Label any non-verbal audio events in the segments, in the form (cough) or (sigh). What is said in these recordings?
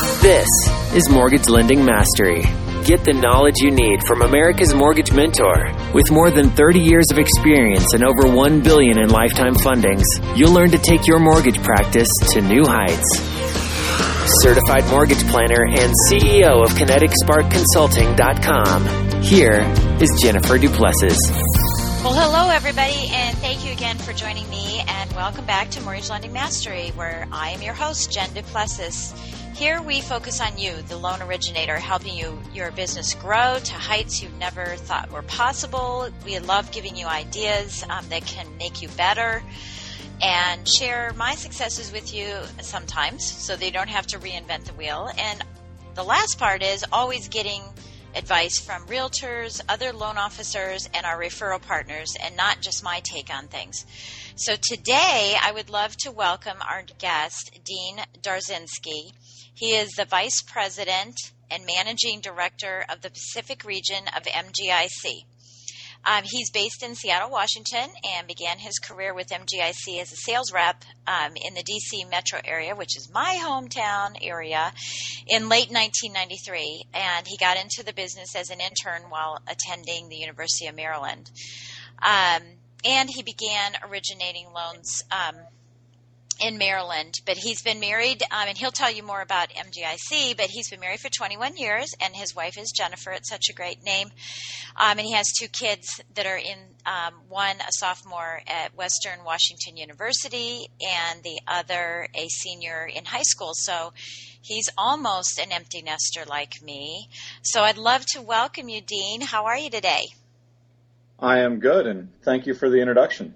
This is Mortgage Lending Mastery. Get the knowledge you need from America's Mortgage Mentor. With more than 30 years of experience and over 1 billion in lifetime fundings, you'll learn to take your mortgage practice to new heights. Certified mortgage planner and CEO of KineticSparkConsulting.com. Here is Jennifer Du Plessis. Well, hello, everybody, and thank you again for joining me. And welcome back to Mortgage Lending Mastery, where I am your host, Jen Du Plessis. Here we focus on you, the loan originator, helping you your business grow to heights you never thought were possible. We love giving you ideas um, that can make you better and share my successes with you sometimes so they don't have to reinvent the wheel. And the last part is always getting advice from realtors, other loan officers, and our referral partners, and not just my take on things. So today, I would love to welcome our guest, Dean Darzinski. He is the Vice President and Managing Director of the Pacific region of MGIC. Um, he's based in Seattle, Washington, and began his career with MGIC as a sales rep um, in the DC metro area, which is my hometown area, in late 1993. And he got into the business as an intern while attending the University of Maryland. Um, and he began originating loans um, in Maryland, but he's been married, um, and he'll tell you more about MGIC. But he's been married for 21 years, and his wife is Jennifer. It's such a great name, um, and he has two kids that are in um, one a sophomore at Western Washington University, and the other a senior in high school. So he's almost an empty nester like me. So I'd love to welcome you, Dean. How are you today? I am good, and thank you for the introduction.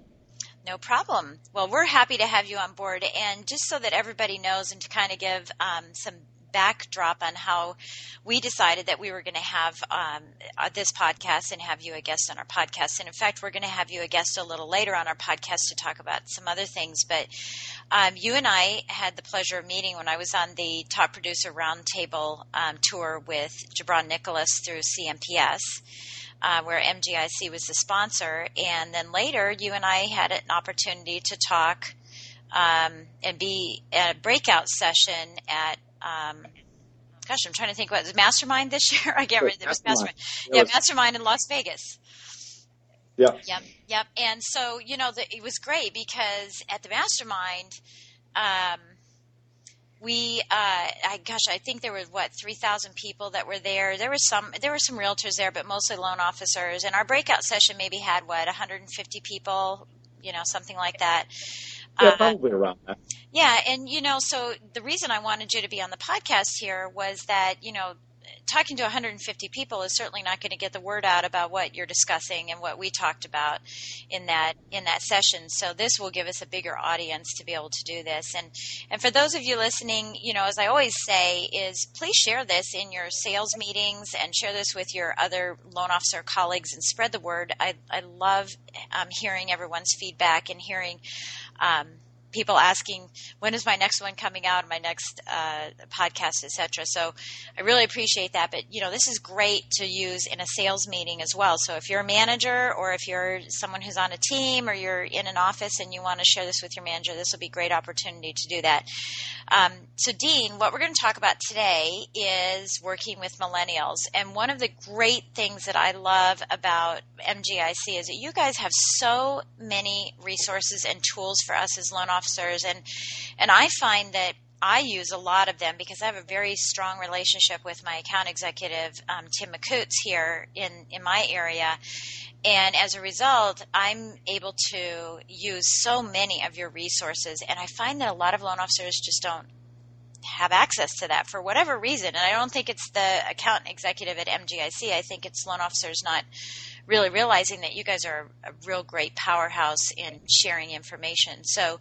No problem. Well, we're happy to have you on board. And just so that everybody knows and to kind of give um, some backdrop on how we decided that we were going to have um, uh, this podcast and have you a guest on our podcast. And in fact, we're going to have you a guest a little later on our podcast to talk about some other things. But um, you and I had the pleasure of meeting when I was on the Top Producer Roundtable um, tour with Jabron Nicholas through CMPS uh, where MGIC was the sponsor. And then later, you and I had an opportunity to talk um, and be at a breakout session at. Um, gosh, I'm trying to think what was Mastermind this (laughs) year. I can't remember. It was Mastermind. Yeah, Mastermind in Las Vegas. Yep. Yep. Yep. And so, you know, the, it was great because at the Mastermind, um, we uh, I gosh I think there were what 3000 people that were there. There was some there were some realtors there but mostly loan officers. And our breakout session maybe had what 150 people you know something like that. Yeah, uh, probably around that. Yeah, and you know, so the reason I wanted you to be on the podcast here was that you know talking to 150 people is certainly not going to get the word out about what you're discussing and what we talked about in that in that session. So this will give us a bigger audience to be able to do this. And and for those of you listening, you know, as I always say, is please share this in your sales meetings and share this with your other loan officer colleagues and spread the word. I I love um, hearing everyone's feedback and hearing. Um, people asking when is my next one coming out, my next uh, podcast, etc. So I really appreciate that. But you know, this is great to use in a sales meeting as well. So if you're a manager or if you're someone who's on a team or you're in an office and you want to share this with your manager, this will be a great opportunity to do that. Um, so Dean, what we're going to talk about today is working with millennials, and one of the great things that I love about MGIC is that you guys have so many resources and tools for us as loan officers officers, and and I find that I use a lot of them because I have a very strong relationship with my account executive, um, Tim McCoots, here in, in my area. And as a result, I'm able to use so many of your resources. And I find that a lot of loan officers just don't have access to that for whatever reason. And I don't think it's the account executive at MGIC. I think it's loan officers not really realizing that you guys are a real great powerhouse in sharing information. So,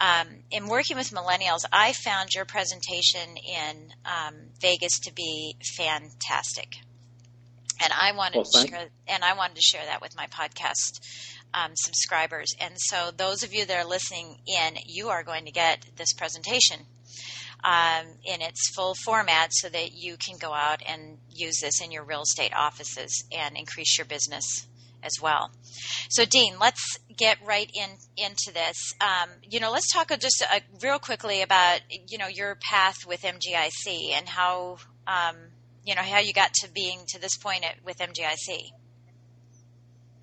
um, in working with millennials, I found your presentation in um, Vegas to be fantastic, and I wanted well, to share and I wanted to share that with my podcast um, subscribers. And so, those of you that are listening in, you are going to get this presentation um, in its full format so that you can go out and use this in your real estate offices and increase your business as well. So, Dean, let's get right in into this. Um, you know, let's talk just uh, real quickly about you know your path with MGIC and how um, you know how you got to being to this point at, with MGIC.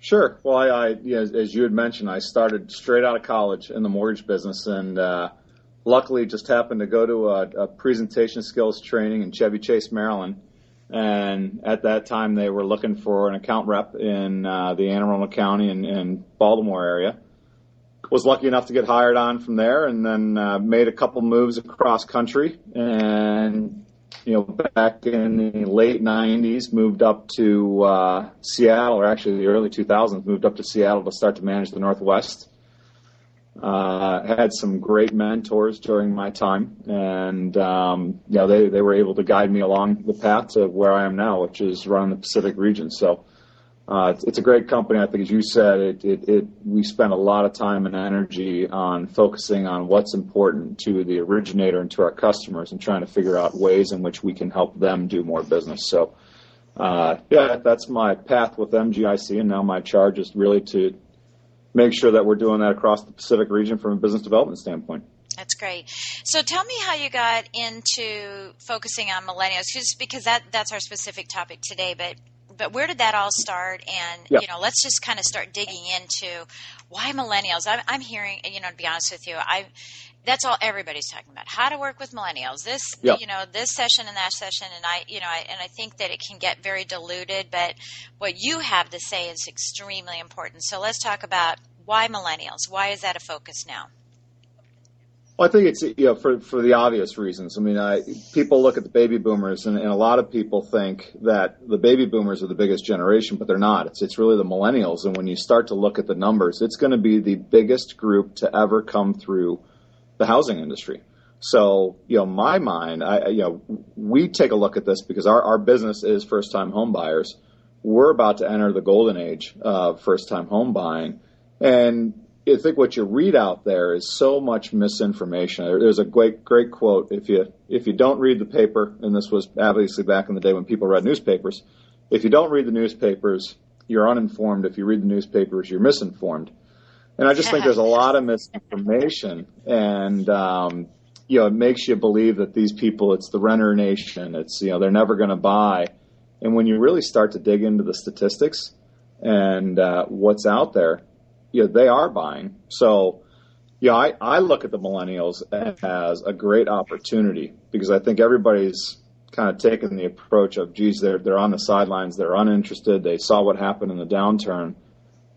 Sure. Well, I, I as you had mentioned, I started straight out of college in the mortgage business, and uh, luckily just happened to go to a, a presentation skills training in Chevy Chase, Maryland and at that time, they were looking for an account rep in uh, the Anne Arundel County and, and, Baltimore area. Was lucky enough to get hired on from there, and then uh, made a couple moves across country. And you know, back in the late '90s, moved up to uh, Seattle, or actually the early 2000s, moved up to Seattle to start to manage the Northwest. Uh, had some great mentors during my time, and um, you know they they were able to guide me along the path to where I am now, which is running the Pacific region. So uh, it's, it's, a great company. I think, as you said, it, it, it we spend a lot of time and energy on focusing on what's important to the originator and to our customers, and trying to figure out ways in which we can help them do more business. So. Uh, yeah, that's my path with MGIC, and now my charge is really to make sure that we're doing that across the Pacific region from a business development standpoint. That's great. So tell me how you got into focusing on millennials, just because that that's our specific topic today. But but where did that all start? And you know, let's just kind of start digging into why millennials. I'm, I'm hearing, you know, to be honest with you, I that's all everybody's talking about how to work with millennials this yep. you know this session and that session and i you know I, and i think that it can get very diluted but what you have to say is extremely important so let's talk about why millennials why is that a focus now well, I think it's you know for for the obvious reasons. I mean, I, people look at the baby boomers, and, and, a lot of people think that the baby boomers are the biggest generation, but they're not. It's it's really the millennials. And when you start to look at the numbers, it's going to be the biggest group to ever come through the housing industry. So, you know, my mind, I, you know, we take a look at this because our, our business is first time home buyers. We're about to enter the golden age of first time home buying. And I think what you read out there is so much misinformation. There's a great, great quote. If you, if you don't read the paper, and this was obviously back in the day when people read newspapers, if you don't read the newspapers, you're uninformed. If you read the newspapers, you're misinformed. And I just think there's a (laughs) lot of misinformation, and um, you know, it makes you believe that these people, it's the renter nation. It's you know, they're never going to buy. And when you really start to dig into the statistics and uh, what's out there, you know, they are buying. So, yeah, I, I look at the millennials as a great opportunity because I think everybody's kind of taken the approach of, geez, they're they're on the sidelines, they're uninterested, they saw what happened in the downturn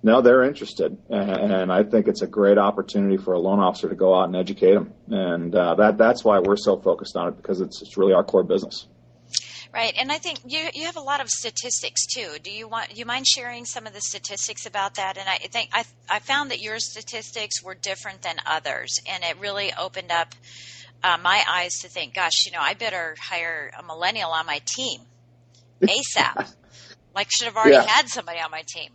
no, they're interested, and I think it's a great opportunity for a loan officer to go out and educate them, and uh, that that's why we're so focused on it because it's it's really our core business. Right, and I think you you have a lot of statistics too. Do you want you mind sharing some of the statistics about that? And I think I I found that your statistics were different than others, and it really opened up uh, my eyes to think, gosh, you know, I better hire a millennial on my team (laughs) ASAP. like should have already yeah. had somebody on my team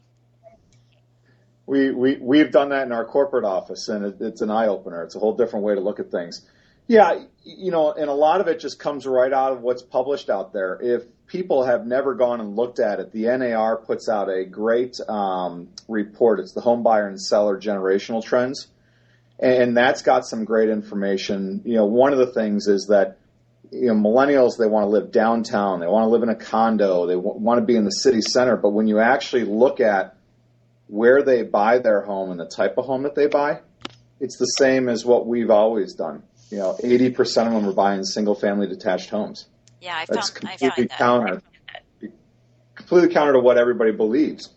we, we, we've done that in our corporate office and it, it's an eye opener. It's a whole different way to look at things. Yeah, you know, and a lot of it just comes right out of what's published out there. If people have never gone and looked at it, the NAR puts out a great um, report. It's the home buyer and seller generational trends, and that's got some great information. You know, one of the things is that you know millennials they want to live downtown, they want to live in a condo, they w- want to be in the city center. But when you actually look at where they buy their home and the type of home that they buy, it's the same as what we've always done. You know, 80% of them are buying single family detached homes. Yeah, I That's found, completely I counter, completely counter to what everybody believes.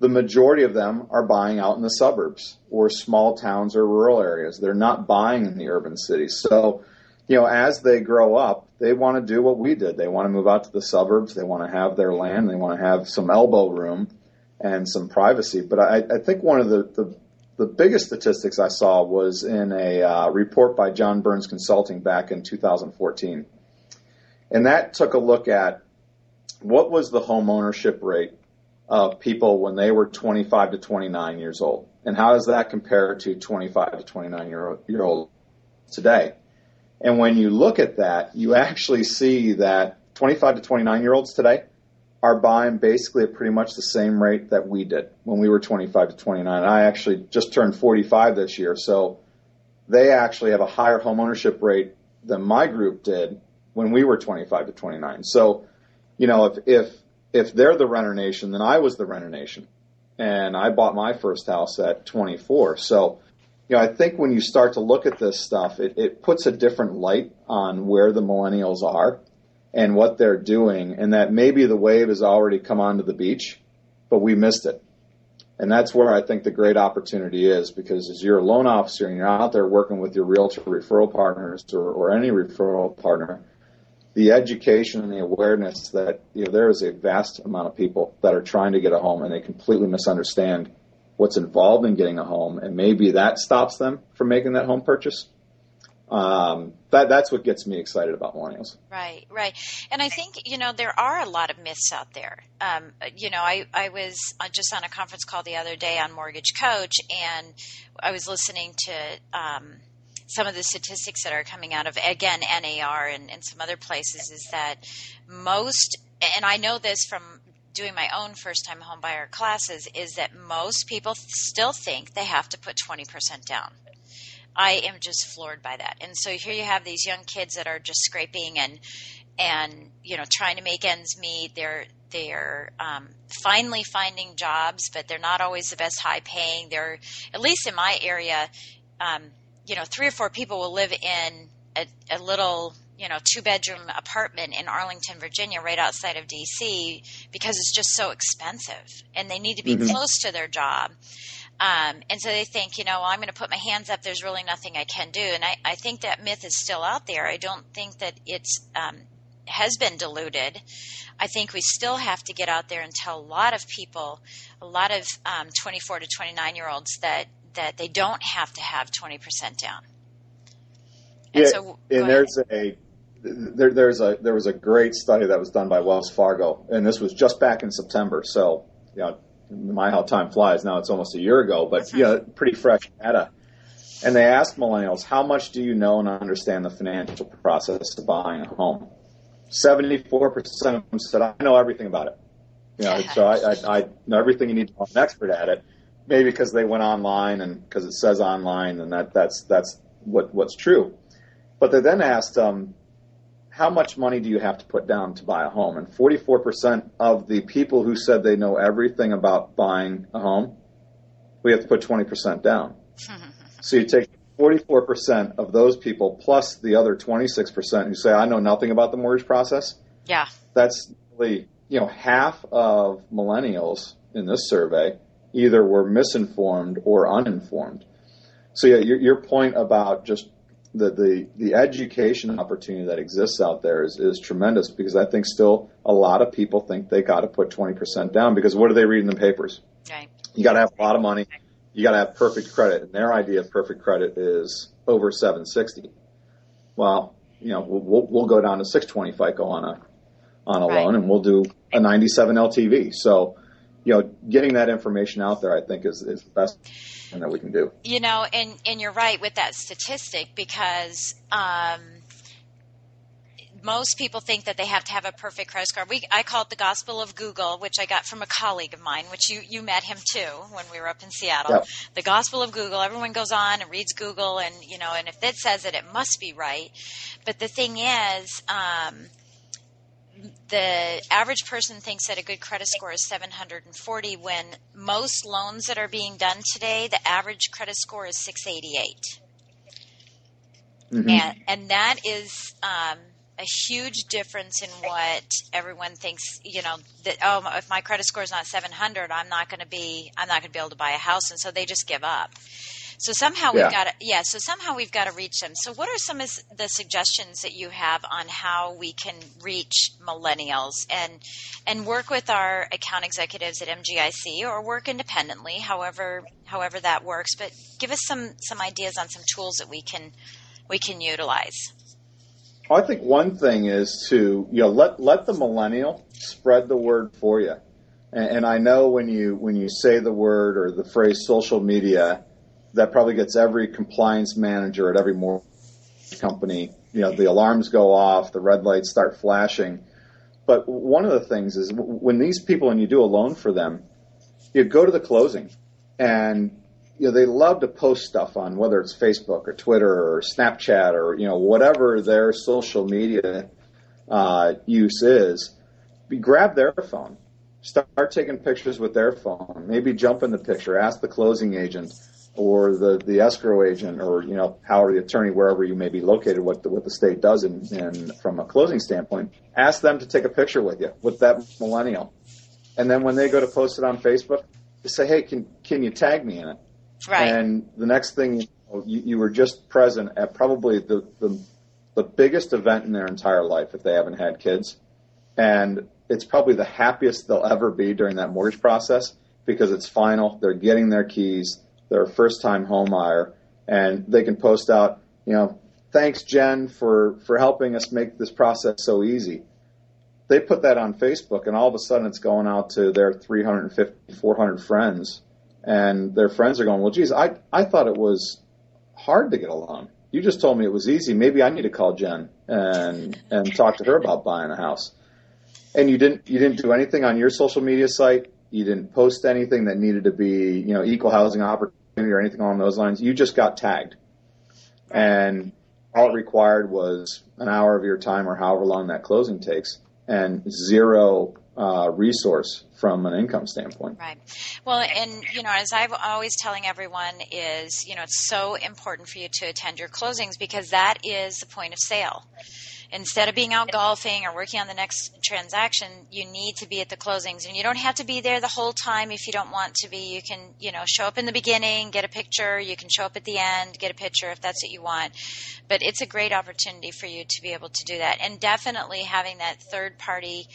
The majority of them are buying out in the suburbs or small towns or rural areas. They're not buying in the urban cities. So, you know, as they grow up, they want to do what we did. They want to move out to the suburbs. They want to have their land. They want to have some elbow room and some privacy. But I, I think one of the, the, the biggest statistics I saw was in a uh, report by John Burns Consulting back in 2014. And that took a look at what was the home ownership rate of people when they were 25 to 29 years old, and how does that compare to 25 to 29 year, year old today? And when you look at that, you actually see that 25 to 29 year olds today are buying basically at pretty much the same rate that we did when we were 25 to 29. I actually just turned 45 this year, so they actually have a higher home ownership rate than my group did when we were 25 to 29. So, you know, if if if they're the renter nation, then I was the renter nation, and I bought my first house at 24. So, you know, I think when you start to look at this stuff, it, it puts a different light on where the millennials are and what they're doing, and that maybe the wave has already come onto the beach, but we missed it. And that's where I think the great opportunity is because as you're a loan officer and you're out there working with your realtor referral partners or, or any referral partner, the education and the awareness that you know there is a vast amount of people that are trying to get a home and they completely misunderstand what's involved in getting a home, and maybe that stops them from making that home purchase. Um, that that's what gets me excited about millennials. Right, right, and I think you know there are a lot of myths out there. Um, you know, I I was just on a conference call the other day on Mortgage Coach, and I was listening to. Um, some of the statistics that are coming out of again NAR and, and some other places is that most and I know this from doing my own first time home buyer classes is that most people still think they have to put 20% down. I am just floored by that. And so here you have these young kids that are just scraping and and you know trying to make ends meet. They're they're um, finally finding jobs, but they're not always the best high paying. They're at least in my area. Um, you know, three or four people will live in a, a little, you know, two bedroom apartment in Arlington, Virginia, right outside of DC, because it's just so expensive and they need to be mm-hmm. close to their job. Um, and so they think, you know, well, I'm going to put my hands up. There's really nothing I can do. And I, I think that myth is still out there. I don't think that it's um, has been diluted. I think we still have to get out there and tell a lot of people, a lot of um, 24 to 29 year olds that that they don't have to have 20% down. And yeah, so, and there's a there, there's a there was a great study that was done by Wells Fargo, and this was just back in September. So, you know, my how time flies. Now it's almost a year ago, but yeah, pretty fresh data. And they asked millennials, how much do you know and understand the financial process of buying a home? Seventy-four percent of them said, "I know everything about it." You know, so I, I, I know everything you need to know. I'm an expert at it maybe because they went online and because it says online, and that that's that's what what's true. But they then asked, um, how much money do you have to put down to buy a home? And 44% of the people who said they know everything about buying a home, we have to put 20% down. (laughs) so you take 44% of those people plus the other 26% who say, I know nothing about the mortgage process. Yeah. That's really, you know, half of millennials in this survey either were misinformed or uninformed. So yeah, your, your point about just the, the, the education opportunity that exists out there is, is tremendous because I think still a lot of people think they got to put 20% down because what do they read in the papers? Right. You got to have a lot of money. You got to have perfect credit. And their idea of perfect credit is over 760. Well, you know, we'll, we'll go down to 620 FICO on a, on a right. loan and we'll do a 97 LTV. So, getting that information out there, I think, is, is the best thing that we can do. You know, and, and you're right with that statistic because um, most people think that they have to have a perfect credit score. We, I call it the gospel of Google, which I got from a colleague of mine, which you, you met him too when we were up in Seattle. Yep. The gospel of Google. Everyone goes on and reads Google, and you know, and if it says it, it must be right. But the thing is. Um, the average person thinks that a good credit score is 740 when most loans that are being done today the average credit score is 688 mm-hmm. and and that is um, a huge difference in what everyone thinks you know that oh if my credit score is not 700 i'm not going to be i'm not going to be able to buy a house and so they just give up So somehow we've got to, yeah. So somehow we've got to reach them. So what are some of the suggestions that you have on how we can reach millennials and and work with our account executives at MGIC or work independently, however however that works. But give us some some ideas on some tools that we can we can utilize. I think one thing is to you know let let the millennial spread the word for you. And, and I know when you when you say the word or the phrase social media, that probably gets every compliance manager at every company. You know, the alarms go off, the red lights start flashing. But one of the things is when these people and you do a loan for them, you go to the closing and you know they love to post stuff on whether it's Facebook or Twitter or Snapchat or you know whatever their social media uh, use is. You Grab their phone, start taking pictures with their phone. Maybe jump in the picture, ask the closing agent or the, the escrow agent or you know how the attorney wherever you may be located what the, what the state does in, in from a closing standpoint ask them to take a picture with you with that millennial and then when they go to post it on facebook say hey can can you tag me in it Right. And the next thing you, you were just present at probably the, the the biggest event in their entire life if they haven't had kids, and it's probably the happiest they'll ever be during that mortgage process because it's final. They're getting their keys. They're a first time home buyer, and they can post out, you know, thanks Jen for for helping us make this process so easy. They put that on Facebook, and all of a sudden it's going out to their 350, 400 friends and their friends are going, well, geez, I, I thought it was hard to get a loan. You just told me it was easy. Maybe I need to call Jen and, and talk to her about buying a house. And you didn't, you didn't do anything on your social media site. You didn't post anything that needed to be, you know, equal housing opportunity or anything along those lines. You just got tagged. And all it required was an hour of your time or however long that closing takes and zero uh, resource from an income standpoint. Right. Well, and you know, as I've always telling everyone is, you know, it's so important for you to attend your closings because that is the point of sale. Instead of being out golfing or working on the next transaction, you need to be at the closings and you don't have to be there the whole time if you don't want to be. You can, you know, show up in the beginning, get a picture, you can show up at the end, get a picture if that's what you want. But it's a great opportunity for you to be able to do that. And definitely having that third party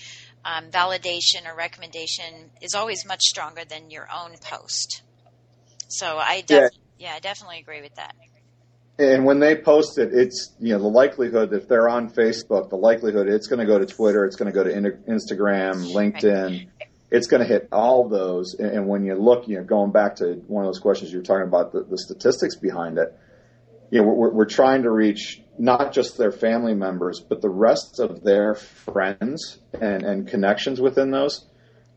um, validation or recommendation is always much stronger than your own post. So I def- yeah. yeah, I definitely agree with that. And when they post it, it's you know the likelihood that if they're on Facebook, the likelihood it's going to go to Twitter, it's going to go to Instagram, LinkedIn, it's going to hit all those. And when you look, you know, going back to one of those questions you were talking about, the, the statistics behind it, you know, we're, we're trying to reach not just their family members, but the rest of their friends and, and connections within those.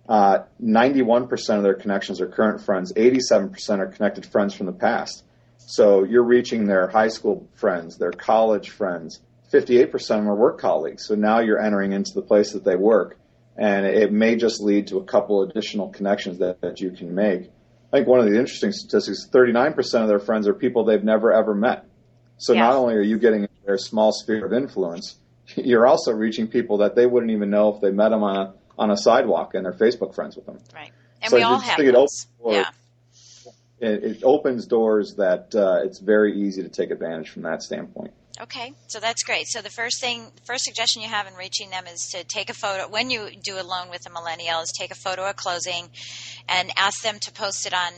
Uh, 91% of their connections are current friends. 87% are connected friends from the past. So you're reaching their high school friends, their college friends. 58% of them are work colleagues. So now you're entering into the place that they work. And it may just lead to a couple additional connections that, that you can make. I think one of the interesting statistics 39% of their friends are people they've never ever met. So not only are you getting their small sphere of influence, (laughs) you're also reaching people that they wouldn't even know if they met them on a on a sidewalk and they're Facebook friends with them. Right. And so we all have those. Yeah. It, it, opens doors that uh, it's very easy to take advantage from that standpoint. Okay, so that's great. So the first thing, the first suggestion you have in reaching them is to take a photo. When you do a loan with a millennial, is take a photo at closing, and ask them to post it on,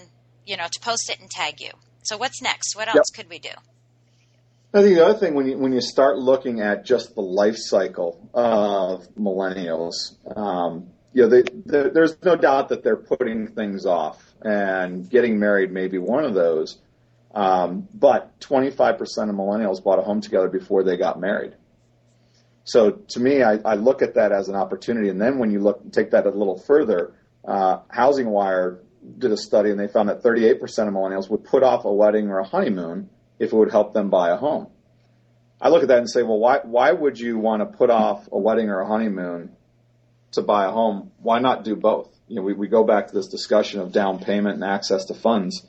you know, to post it and tag you. So what's next? What else yep. could we do? I think the other thing when you when you start looking at just the life cycle of millennials, um, you know, they, they, there's no doubt that they're putting things off, and getting married may be one of those. Um, but 25% of millennials bought a home together before they got married. So to me, I, I look at that as an opportunity. And then when you look take that a little further, uh, Housing Wire did a study and they found that 38% of millennials would put off a wedding or a honeymoon if it would help them buy a home. I look at that and say, well, why why would you want to put off a wedding or a honeymoon to buy a home? Why not do both? You know, we, we go back to this discussion of down payment and access to funds.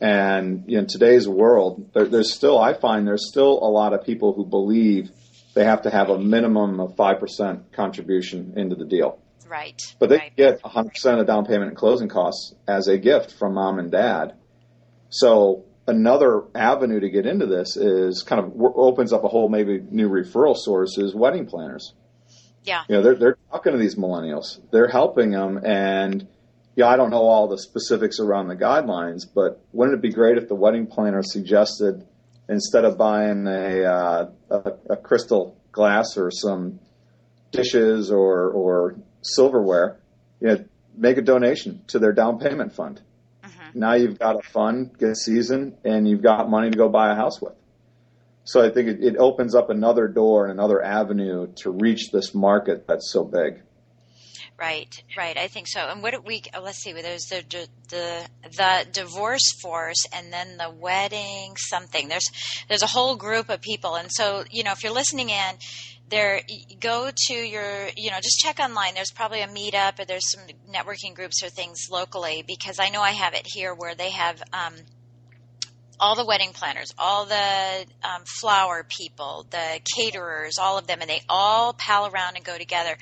And you know, in today's world, there, there's still I find there's still a lot of people who believe they have to have a minimum of five percent contribution into the deal. Right. But they right. get 100% of down payment and closing costs as a gift from mom and dad. So another avenue to get into this is kind of opens up a whole maybe new referral source is wedding planners. Yeah. You know, they're they're talking to these millennials. They're helping them, and yeah, I don't know all the specifics around the guidelines, but wouldn't it be great if the wedding planner suggested instead of buying a uh, a, a crystal glass or some dishes or or silverware, you know, make a donation to their down payment fund. Mm-hmm. Now you've got a fund, good season, and you've got money to go buy a house with. So I think it, it opens up another door and another avenue to reach this market that's so big. Right, right. I think so. And what we oh, let's see. There's the the the divorce force, and then the wedding something. There's there's a whole group of people, and so you know if you're listening in, there go to your you know just check online there's probably a meetup or there's some networking groups or things locally because i know i have it here where they have um, all the wedding planners, all the um, flower people, the caterers, all of them, and they all pal around and go together.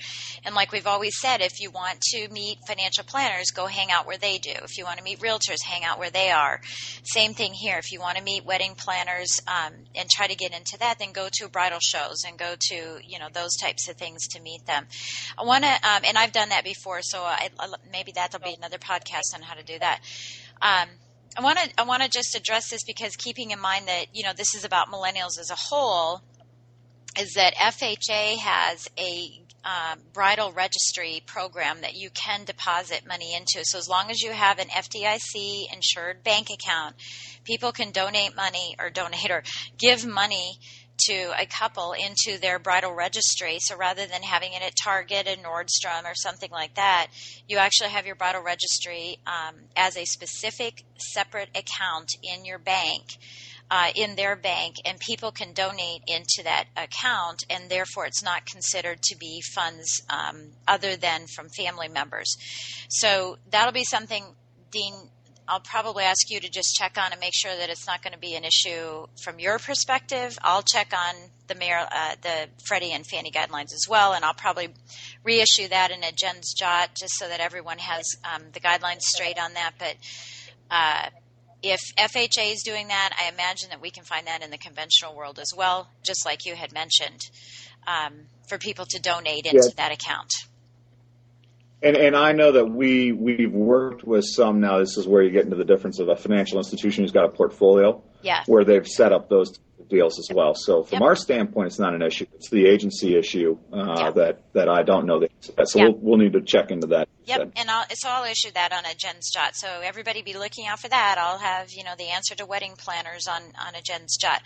And like we've always said, if you want to meet financial planners, go hang out where they do. If you want to meet realtors, hang out where they are. Same thing here. If you want to meet wedding planners um, and try to get into that, then go to bridal shows and go to you know those types of things to meet them. I want to, um, and I've done that before, so I, maybe that'll be another podcast on how to do that. I want to I want to just address this because keeping in mind that you know this is about millennials as a whole, is that FHA has a um, bridal registry program that you can deposit money into. So as long as you have an FDIC insured bank account, people can donate money or donate or give money to a couple into their bridal registry. So rather than having it at Target and Nordstrom or something like that, you actually have your bridal registry um, as a specific separate account in your bank. Uh, in their bank, and people can donate into that account, and therefore it's not considered to be funds um, other than from family members. So that'll be something, Dean, I'll probably ask you to just check on and make sure that it's not going to be an issue from your perspective. I'll check on the mayor, uh, the Freddie and Fannie guidelines as well, and I'll probably reissue that in a Jen's Jot just so that everyone has um, the guidelines straight on that. But uh, if FHA is doing that, I imagine that we can find that in the conventional world as well, just like you had mentioned, um, for people to donate into yeah. that account. And, and I know that we we've worked with some now. This is where you get into the difference of a financial institution who's got a portfolio, yeah. where they've set up those deals as well. So from yep. our standpoint, it's not an issue. It's the agency issue uh, that that I don't know that. So we'll we'll need to check into that. Yep, said. and I'll, so I'll issue that on a Jen's Jot. So everybody be looking out for that. I'll have you know the answer to wedding planners on on a Jen's Jot.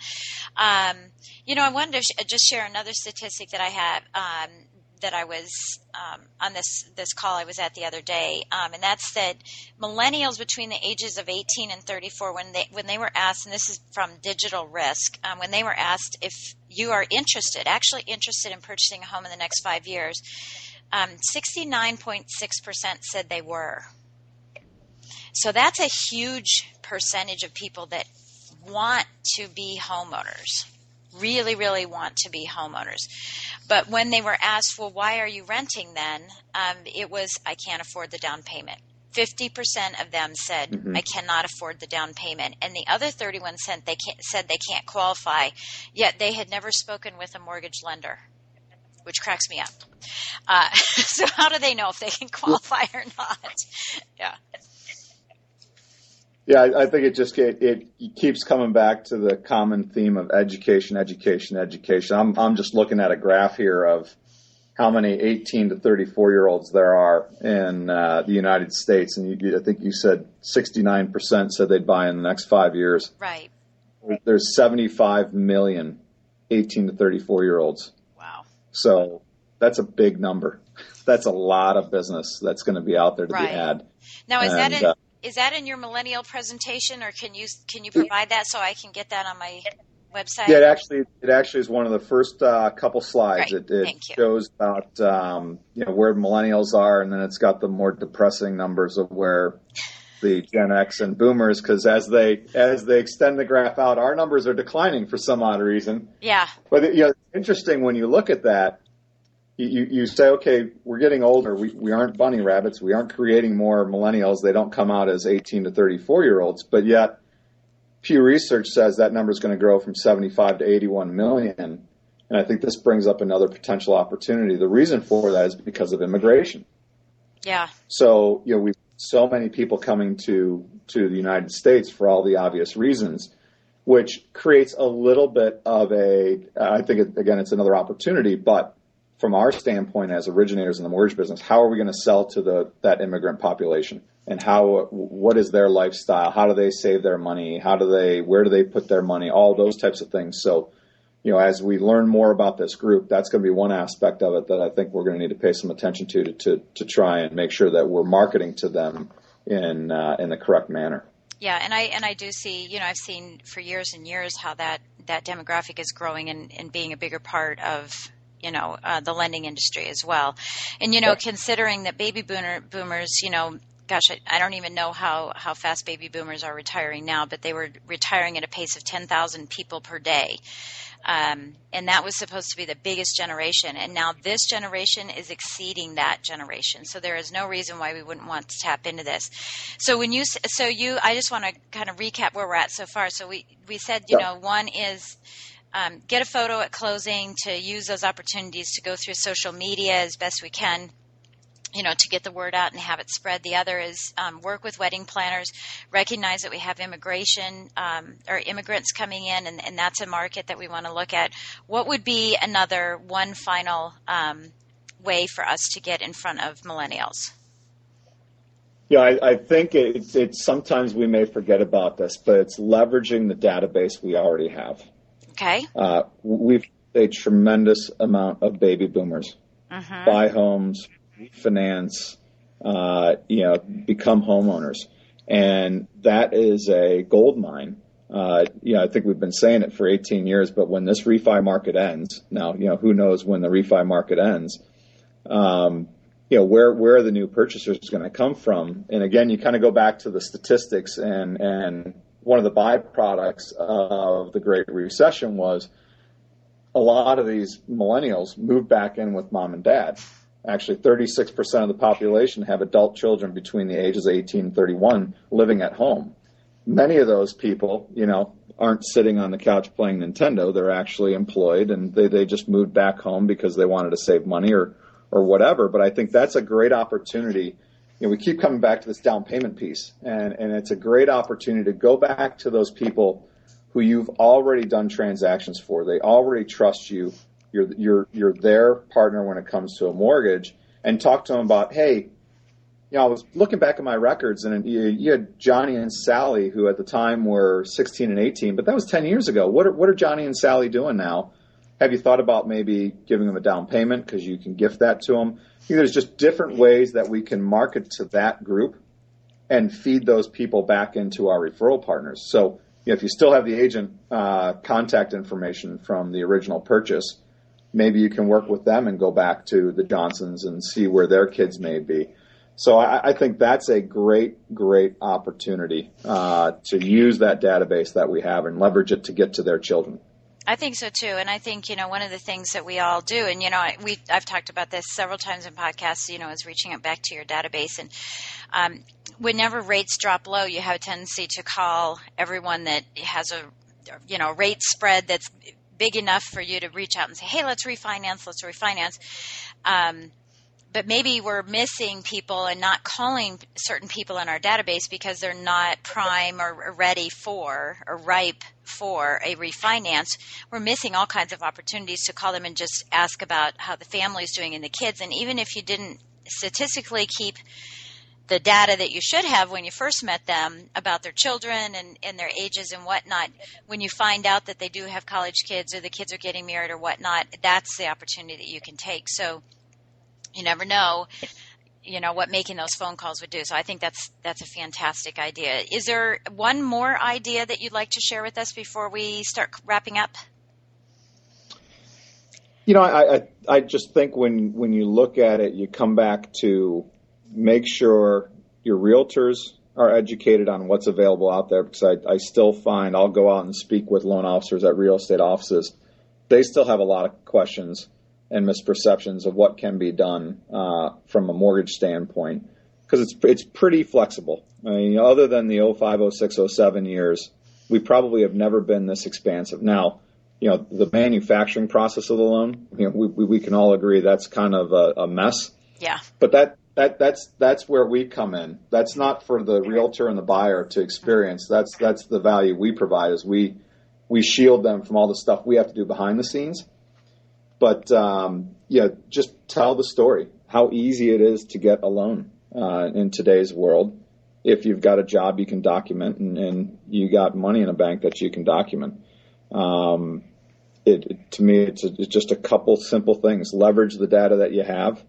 Um, you know, I wanted to sh- just share another statistic that I have. Um, that I was um, on this this call I was at the other day, um, and that's that millennials between the ages of 18 and 34, when they when they were asked, and this is from Digital Risk, um, when they were asked if you are interested, actually interested in purchasing a home in the next five years, 69.6% um, said they were. So that's a huge percentage of people that want to be homeowners really, really want to be homeowners. But when they were asked, well, why are you renting then? Um, it was, I can't afford the down payment. 50% of them said, mm-hmm. I cannot afford the down payment. And the other 31 cent they can't, said they can't qualify, yet they had never spoken with a mortgage lender, which cracks me up. Uh, (laughs) so how do they know if they can qualify or not? Yeah. Yeah, I, I think it just it, it, keeps coming back to the common theme of education, education, education. I'm I'm just looking at a graph here of how many 18 to 34 year olds there are in uh, the United States, and you, I think you said 69 percent said they'd buy in the next five years. Right. There's 75 million 18 to 34 year olds. Wow. So that's a big number. That's a lot of business that's going to be out there to right. be had. Now, is and, that in, uh, is that in your millennial presentation, or can you can you provide that so I can get that on my website? Yeah, it actually it actually is one of the first uh, couple slides. Right. It, it shows about um, you know where millennials are, and then it's got the more depressing numbers of where the Gen X and Boomers, because as they as they extend the graph out, our numbers are declining for some odd reason. Yeah. But you know, it's interesting when you look at that you, you say, okay, we're getting older. We, we aren't bunny rabbits. We aren't creating more millennials. They don't come out as 18 to 34 year olds, but yet Pew Research says that number is going to grow from 75 to 81 million. And I think this brings up another potential opportunity. The reason for that is because of immigration. Yeah. So, you know, we've so many people coming to to the United States for all the obvious reasons, which creates a little bit of a. I think it, again, it's another opportunity, but from our standpoint as originators in the mortgage business, how are we going to sell to the that immigrant population? And how what is their lifestyle? How do they save their money? How do they where do they put their money? All those types of things. So you know, as we learn more about this group, that's going to be one aspect of it that I think we're going to need to pay some attention to to to, to try and make sure that we're marketing to them in uh, in the correct manner. Yeah, and I and I do see, you know, I've seen for years and years how that that demographic is growing and, and being a bigger part of you know uh, the lending industry as well. And you know, yeah. considering that baby boomer, boomers, you know, gosh, I, I, don't even know how, how fast baby boomers are retiring now, but they were retiring at a pace of 10,000 people per day. Um, and that was supposed to be the biggest generation. And now this generation is exceeding that generation. So there is no reason why we wouldn't want to tap into this. So when you, so you, I just want to kind of recap where we're at so far. So we, we said, you know, one is, um, get a photo at closing to use those opportunities to go through social media as best we can you know, to get the word out and have it spread. The other is um, work with wedding planners, recognize that we have immigration um, or immigrants coming in, and, and, that's a market that we want to look at. What would be another one final um, way for us to get in front of millennials? Yeah, I, I think it's, it's sometimes we may forget about this, but it's leveraging the database we already have. Okay. Uh, we've a tremendous amount of baby boomers mm-hmm. buy homes, finance, uh, you know, become homeowners. And that is a gold mine. Uh, you know, I think we've been saying it for 18 years, but when this refi market ends, now, you know, who knows when the refi market ends, um, you know, where, where are the new purchasers going to come from? And again, you kind of go back to the statistics and, and one of the byproducts of the Great Recession was a lot of these millennials moved back in with mom and dad. Actually, 36% of the population have adult children between the ages of 18 and 31 living at home. Many of those people, you know, aren't sitting on the couch playing Nintendo. They're actually employed and they, they just moved back home because they wanted to save money or, or whatever. But I think that's a great opportunity. You know, we keep coming back to this down payment piece and, and it's a great opportunity to go back to those people who you've already done transactions for. They already trust you you're you're you're their partner when it comes to a mortgage, and talk to them about, hey, you know, I was looking back at my records, and you, you, had Johnny and Sally, who at the time were 16 and 18, but that was 10 years ago. What are, what are Johnny and Sally doing now? Have you thought about maybe giving them a down payment because you can gift that to them? There's just different ways that we can market to that group and feed those people back into our referral partners. So, you know, if you still have the agent uh, contact information from the original purchase, maybe you can work with them and go back to the Johnsons and see where their kids may be. So I, I think that's a great, great opportunity uh, to use that database that we have and leverage it to get to their children. I think so too, and I think you know one of the things that we all do, and you know I, we I've talked about this several times in podcasts. You know, is reaching out back to your database, and um, whenever rates drop low, you have a tendency to call everyone that has a you know rate spread that's big enough for you to reach out and say, "Hey, let's refinance. Let's refinance." Um, but maybe we're missing people and not calling certain people in our database because they're not prime or ready for or ripe for a refinance. We're missing all kinds of opportunities to call them and just ask about how the family's doing and the kids. And even if you didn't statistically keep the data that you should have when you first met them about their children and, and their ages and whatnot. When you find out that they do have college kids or the kids are getting married or whatnot, that's the opportunity that you can take. So you never know, you know, what making those phone calls would do. So I think that's that's a fantastic idea. Is there one more idea that you'd like to share with us before we start wrapping up? You know, I, I, I just think when when you look at it, you come back to make sure your realtors are educated on what's available out there because I, I still find I'll go out and speak with loan officers at real estate offices. They still have a lot of questions and misperceptions of what can be done uh, from a mortgage standpoint because it's it's pretty flexible. I mean, other than the 05, 06, 07 years, we probably have never been this expansive. Now, you know, the manufacturing process of the loan, you know, we, we can all agree that's kind of a, a mess. Yeah. But that, that, that's, that's where we come in. That's not for the realtor and the buyer to experience. That's, that's the value we provide is we, we shield them from all the stuff we have to do behind the scenes. But, um, yeah, just tell the story, how easy it is to get a loan, uh, in today's world. If you've got a job you can document and, and you got money in a bank that you can document. Um, it, it, to me, it's, a, it's just a couple simple things. Leverage the data that you have,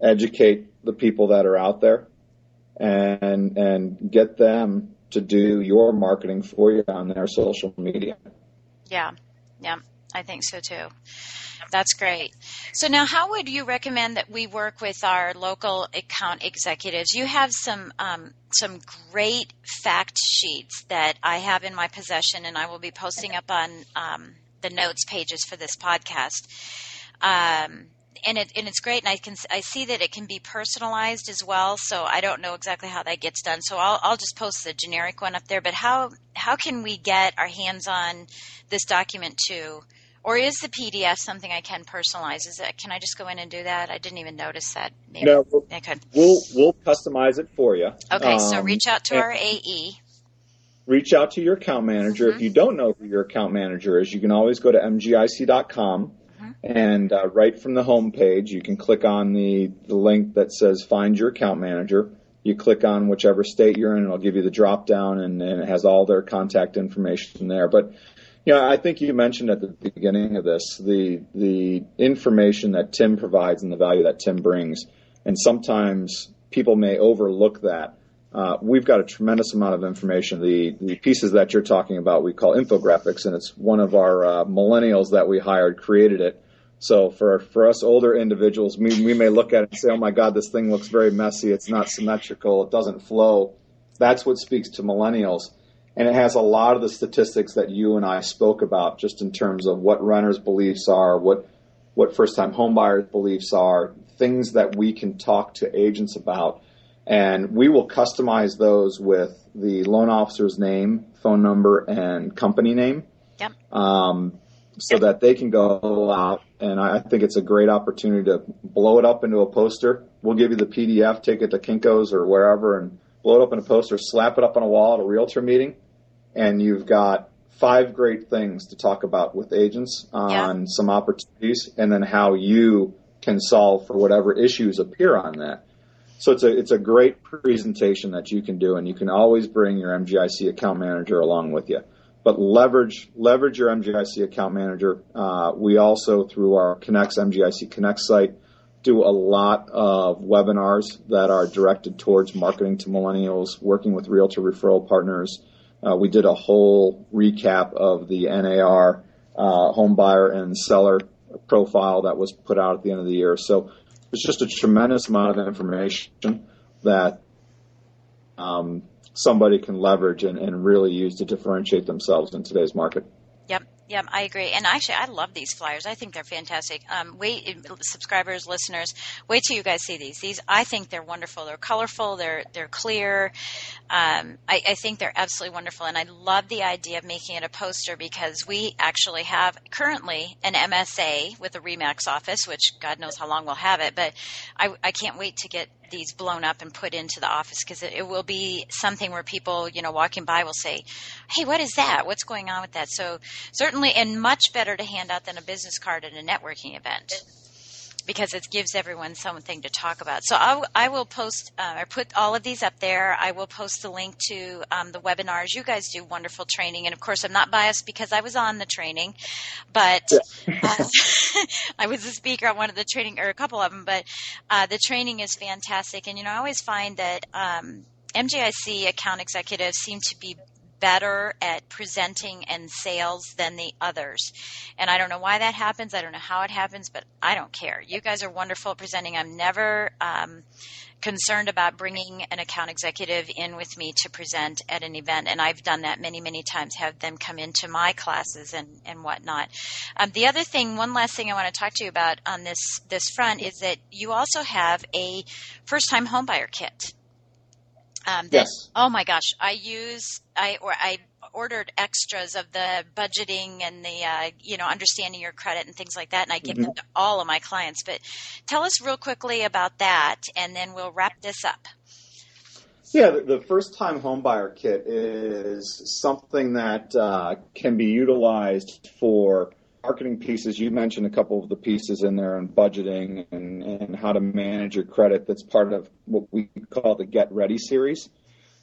educate the people that are out there, and and get them to do your marketing for you on their social media. Yeah, yeah, I think so too. That's great. So now, how would you recommend that we work with our local account executives? You have some um, some great fact sheets that I have in my possession, and I will be posting up on um, the notes pages for this podcast. Um, and it and it's great, and I can I see that it can be personalized as well. So I don't know exactly how that gets done. So I'll I'll just post the generic one up there. But how how can we get our hands on this document too? Or is the PDF something I can personalize? Is it? Can I just go in and do that? I didn't even notice that. Maybe no, we'll, I could. We'll we'll customize it for you. Okay, um, so reach out to our AE. Reach out to your account manager. Mm-hmm. If you don't know who your account manager is, you can always go to mgic.com mm-hmm. and uh, right from the home page, you can click on the, the link that says "Find Your Account Manager." You click on whichever state you're in, and it'll give you the drop down, and, and it has all their contact information there. But yeah, I think you mentioned at the beginning of this the the information that Tim provides and the value that Tim brings, and sometimes people may overlook that. Uh, we've got a tremendous amount of information. The the pieces that you're talking about we call infographics, and it's one of our uh, millennials that we hired created it. So for for us older individuals, we, we may look at it and say, "Oh my God, this thing looks very messy. It's not symmetrical. It doesn't flow." That's what speaks to millennials and it has a lot of the statistics that you and I spoke about, just in terms of what renters' beliefs are, what what first-time homebuyers' beliefs are, things that we can talk to agents about, and we will customize those with the loan officer's name, phone number, and company name. Yep. Um, so that they can go out, and I think it's a great opportunity to blow it up into a poster. We'll give you the PDF, take it to Kinko's or wherever, and blow it up in a poster, slap it up on a wall at a realtor meeting, and you've got five great things to talk about with agents on yeah. some opportunities and then how you can solve for whatever issues appear on that. So it's a it's a great presentation that you can do, and you can always bring your MGIC account manager along with you. But leverage leverage your MGIC account manager. Uh, we also through our Connects MGIC Connect site do a lot of webinars that are directed towards marketing to millennials, working with realtor referral partners, uh, we did a whole recap of the NAR uh, home buyer and seller profile that was put out at the end of the year. So it's just a tremendous amount of information that um, somebody can leverage and, and really use to differentiate themselves in today's market. Yeah, I agree. And actually, I love these flyers. I think they're fantastic. Um, wait, subscribers, listeners, wait till you guys see these. These, I think they're wonderful. They're colorful. They're they're clear. Um, I, I think they're absolutely wonderful. And I love the idea of making it a poster because we actually have currently an MSA with the Remax office, which God knows how long we'll have it. But I, I can't wait to get these blown up and put into the office because it, it, will be something where people, you know, walking by will say, "Hey, what is that? What's going on with that?" So certainly, and much better to hand out than a business card at a networking event because it gives everyone something to talk about. So I'll, I will post uh, or put all of these up there. I will post the link to um, the webinars. You guys do wonderful training, and of course, I'm not biased because I was on the training, but yeah. uh, (laughs) I was a speaker on one of the training or a couple of them. But uh, the training is fantastic, and you know, I always find that. Um, MGIC account executives seem to be better at presenting and sales than the others. And I don't know why that happens. I don't know how it happens, but I don't care. You guys are wonderful at presenting. I'm never um, concerned about bringing an account executive in with me to present at an event. And I've done that many, many times, have them come into my classes and, and whatnot. Um, the other thing, one last thing I want to talk to you about on this, this front is that you also have a first time homebuyer kit. Um, that, yes. Oh my gosh, I use I or I ordered extras of the budgeting and the uh, you know understanding your credit and things like that, and I give mm-hmm. them to all of my clients. But tell us real quickly about that, and then we'll wrap this up. Yeah, the, first time homebuyer kit is something that uh, can be utilized for marketing pieces. You mentioned a couple of the pieces in there on budgeting and, and how to manage your credit. That's part of what we call the Get Ready series.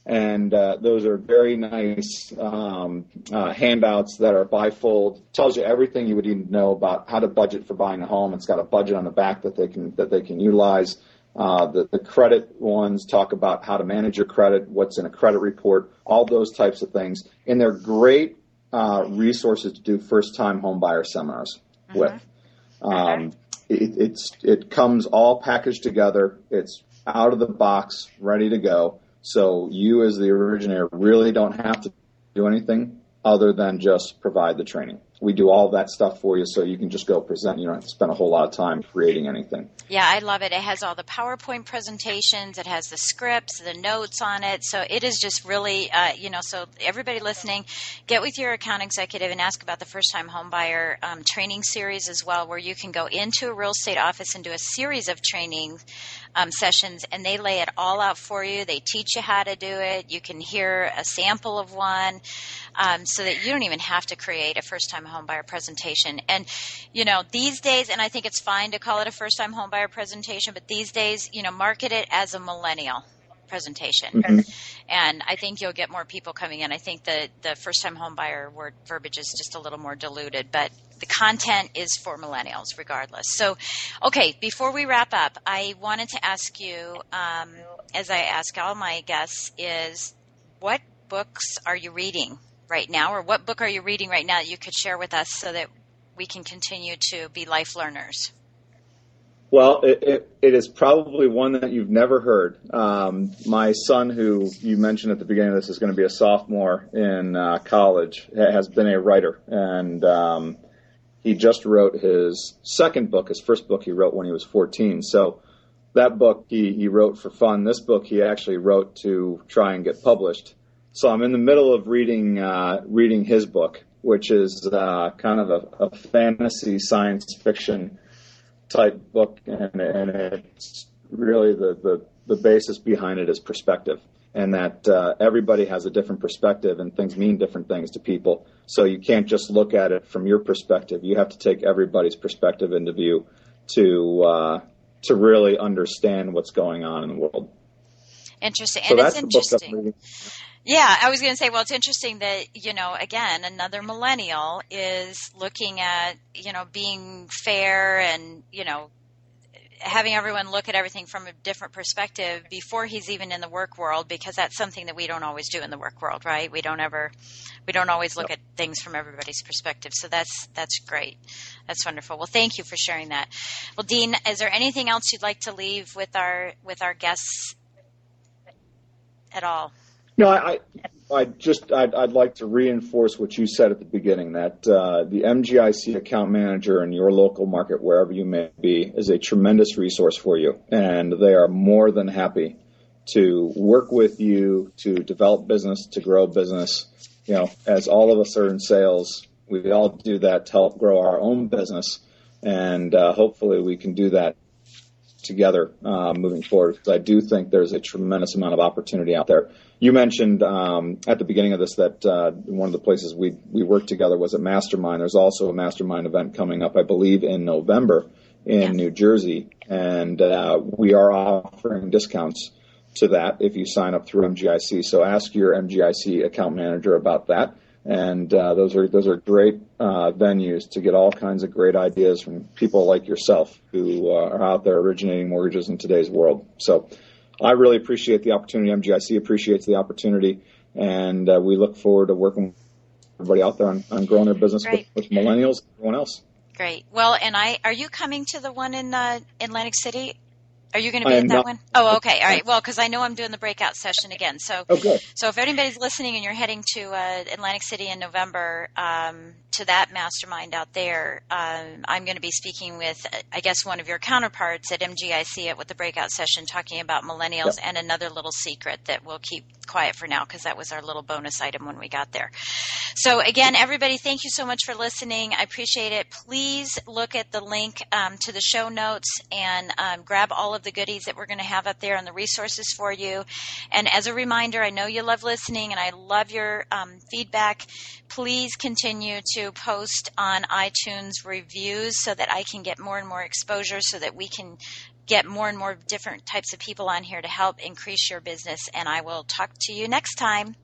And uh, those are very nice um, uh, handouts that are bifold. Tells you everything you would need to know about how to budget for buying a home. It's got a budget on the back that they can that they can utilize uh, the, the credit ones talk about how to manage your credit, what's in a credit report, all those types of things. And they're great uh, resources to do first time homebuyer seminars mm-hmm. with. Um, it, it's, it comes all packaged together. It's out of the box, ready to go. So you as the originator really don't have to do anything other than just provide the training we do all that stuff for you so you can just go present. You don't have to spend a whole lot of time creating anything. Yeah, I love it. It has all the PowerPoint presentations, it has the scripts, the notes on it. So it is just really, uh, you know, so everybody listening, get with your account executive and ask about the first time homebuyer um, training series as well, where you can go into a real estate office and do a series of training um, sessions and they lay it all out for you. They teach you how to do it. You can hear a sample of one um, so that you don't even have to create a first time homebuyer presentation. And, you know, these days, and I think it's fine to call it a first time homebuyer presentation, but these days, you know, market it as a millennial presentation. Mm-hmm. And I think you'll get more people coming in. I think the, the first time home buyer word verbiage is just a little more diluted, but the content is for millennials regardless. So, okay, before we wrap up, I wanted to ask you, um, as I ask all my guests, is what books are you reading right now, or what book are you reading right now that you could share with us so that we can continue to be life learners? Well, it, it, it is probably one that you've never heard. Um, my son, who you mentioned at the beginning of this, is going to be a sophomore in uh, college, has been a writer. And um, he just wrote his second book, his first book he wrote when he was 14. So that book he, he wrote for fun. This book he actually wrote to try and get published. So I'm in the middle of reading uh, reading his book, which is uh, kind of a, a, fantasy science fiction type book, and, and it's really the, the, the basis behind it is perspective, and that uh, everybody has a different perspective, and things mean different things to people. So you can't just look at it from your perspective. You have to take everybody's perspective into view to uh, to really understand what's going on in the world. Interesting, so and it's interesting. Yeah, I was going to say, well, it's interesting that, you know, again, another millennial is looking at, you know, being fair and, you know, having everyone look at everything from a different perspective before he's even in the work world because that's something that we don't always do in the work world right? We don't ever we don't always look at things from everybody's perspective. So that's that's great. That's wonderful. Well thank you for sharing that. Well dean is there anything else you'd like to leave with our with our guests at all no, I, I just I'd, I'd, like to reinforce what you said at the beginning that uh, the MGIC account manager in your local market, wherever you may be, is a tremendous resource for you, and they are more than happy to work with you to develop business, to grow business. You know, as all of us are in sales, we all do that to help grow our own business, and uh, hopefully we can do that together uh, moving forward. Because I do think there's a tremendous amount of opportunity out there. You mentioned um, at the beginning of this that uh, one of the places we we worked together was at Mastermind. There's also a Mastermind event coming up, I believe, in November in yeah. New Jersey, and uh, we are offering discounts to that if you sign up through MGIC. So ask your MGIC account manager about that. And uh, those are those are great uh, venues to get all kinds of great ideas from people like yourself who uh, are out there originating mortgages in today's world. So I really appreciate the opportunity. MGIC appreciates the opportunity, and uh, we look forward to working with everybody out there on, on growing their business with, with, millennials and everyone else. Great. Well, and I are you coming to the one in uh, Atlantic City? Are you going to be at that not, one? Oh, okay. All right. Well, because I know I'm doing the breakout session again. So. Oh, so if anybody's listening and you're heading to uh, Atlantic City in November um, to that mastermind out there, um, I'm going to be speaking with, I guess, one of your counterparts at MGIC at with the breakout session, talking about millennials yep. and another little secret that we'll keep quiet for now because that was our little bonus item when we got there. So again, everybody, thank you so much for listening. I appreciate it. Please look at the link um, to the show notes and um, grab all of the goodies that we're going to have up there and the resources for you. And as a reminder, I know you love listening and I love your um, feedback. Please continue to post on iTunes reviews so that I can get more and more exposure so that we can get more and more different types of people on here to help increase your business. And I will talk to you next time.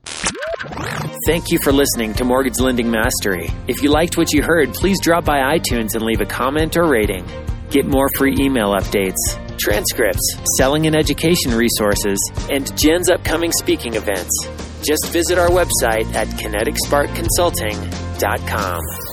Thank you for listening to Mortgage Lending Mastery. If you liked what you heard, please drop by iTunes and leave a comment or rating. Get more free email updates, transcripts, selling and education resources, and Jen's upcoming speaking events. Just visit our website at kineticsparkconsulting.com.